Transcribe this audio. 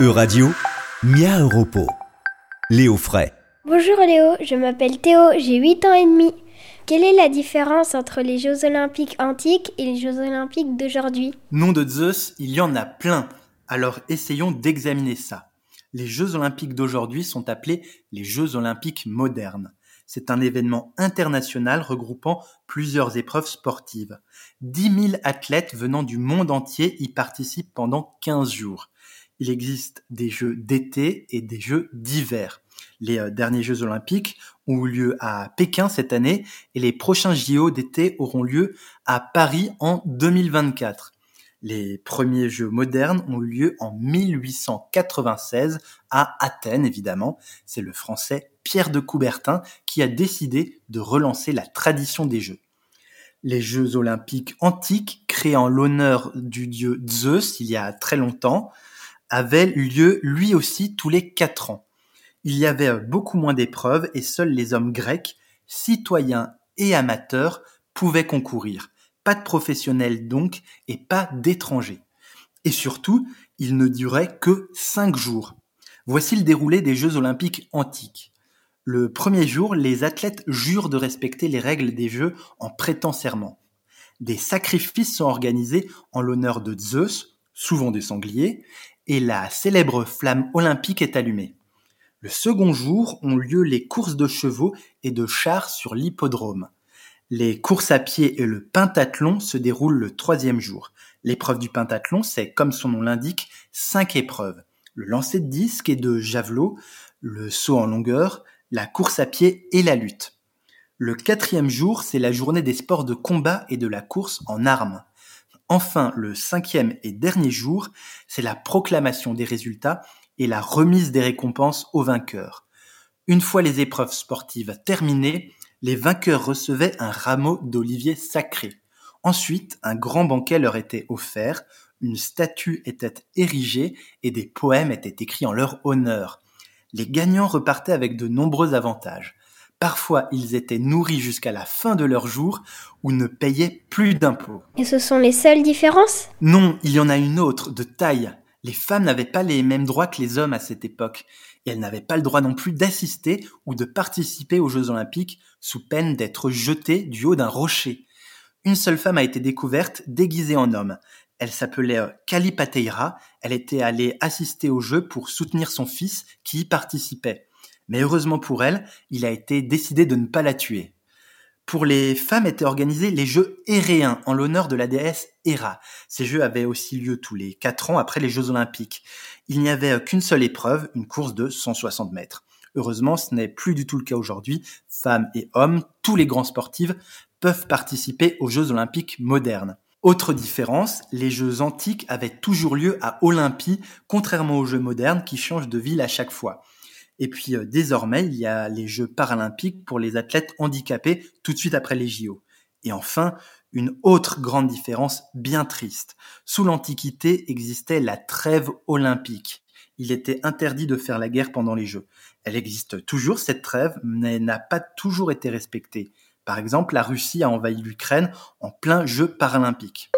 E-Radio, Mia Europo. Léo Fray. Bonjour Léo, je m'appelle Théo, j'ai 8 ans et demi. Quelle est la différence entre les Jeux olympiques antiques et les Jeux olympiques d'aujourd'hui? Nom de Zeus, il y en a plein. Alors essayons d'examiner ça. Les Jeux olympiques d'aujourd'hui sont appelés les Jeux olympiques modernes. C'est un événement international regroupant plusieurs épreuves sportives. 10 000 athlètes venant du monde entier y participent pendant 15 jours. Il existe des Jeux d'été et des Jeux d'hiver. Les euh, derniers Jeux olympiques ont eu lieu à Pékin cette année et les prochains JO d'été auront lieu à Paris en 2024. Les premiers Jeux modernes ont eu lieu en 1896 à Athènes, évidemment. C'est le français Pierre de Coubertin qui a décidé de relancer la tradition des Jeux. Les Jeux olympiques antiques, créés en l'honneur du dieu Zeus il y a très longtemps, avaient lieu lui aussi tous les quatre ans. Il y avait beaucoup moins d'épreuves et seuls les hommes grecs, citoyens et amateurs, pouvaient concourir. Pas de professionnels donc et pas d'étrangers. Et surtout, ils ne duraient que cinq jours. Voici le déroulé des Jeux olympiques antiques. Le premier jour, les athlètes jurent de respecter les règles des Jeux en prêtant serment. Des sacrifices sont organisés en l'honneur de Zeus, souvent des sangliers, et la célèbre flamme olympique est allumée. Le second jour ont lieu les courses de chevaux et de chars sur l'hippodrome. Les courses à pied et le pentathlon se déroulent le troisième jour. L'épreuve du pentathlon, c'est, comme son nom l'indique, cinq épreuves. Le lancer de disque et de javelot, le saut en longueur, la course à pied et la lutte. Le quatrième jour, c'est la journée des sports de combat et de la course en armes. Enfin, le cinquième et dernier jour, c'est la proclamation des résultats et la remise des récompenses aux vainqueurs. Une fois les épreuves sportives terminées, les vainqueurs recevaient un rameau d'olivier sacré. Ensuite, un grand banquet leur était offert, une statue était érigée et des poèmes étaient écrits en leur honneur les gagnants repartaient avec de nombreux avantages. Parfois, ils étaient nourris jusqu'à la fin de leur jour ou ne payaient plus d'impôts. Et ce sont les seules différences? Non, il y en a une autre, de taille. Les femmes n'avaient pas les mêmes droits que les hommes à cette époque, et elles n'avaient pas le droit non plus d'assister ou de participer aux Jeux olympiques sous peine d'être jetées du haut d'un rocher. Une seule femme a été découverte déguisée en homme. Elle s'appelait Kalipateira. Euh, Elle était allée assister au jeu pour soutenir son fils qui y participait. Mais heureusement pour elle, il a été décidé de ne pas la tuer. Pour les femmes étaient organisés les Jeux Héréens en l'honneur de la déesse Héra. Ces Jeux avaient aussi lieu tous les quatre ans après les Jeux Olympiques. Il n'y avait qu'une seule épreuve, une course de 160 mètres. Heureusement, ce n'est plus du tout le cas aujourd'hui. Femmes et hommes, tous les grands sportifs peuvent participer aux Jeux Olympiques modernes. Autre différence, les Jeux antiques avaient toujours lieu à Olympie, contrairement aux Jeux modernes qui changent de ville à chaque fois. Et puis euh, désormais, il y a les Jeux paralympiques pour les athlètes handicapés tout de suite après les JO. Et enfin, une autre grande différence bien triste. Sous l'Antiquité existait la trêve olympique. Il était interdit de faire la guerre pendant les Jeux. Elle existe toujours, cette trêve, mais n'a pas toujours été respectée. Par exemple, la Russie a envahi l'Ukraine en plein jeu paralympique.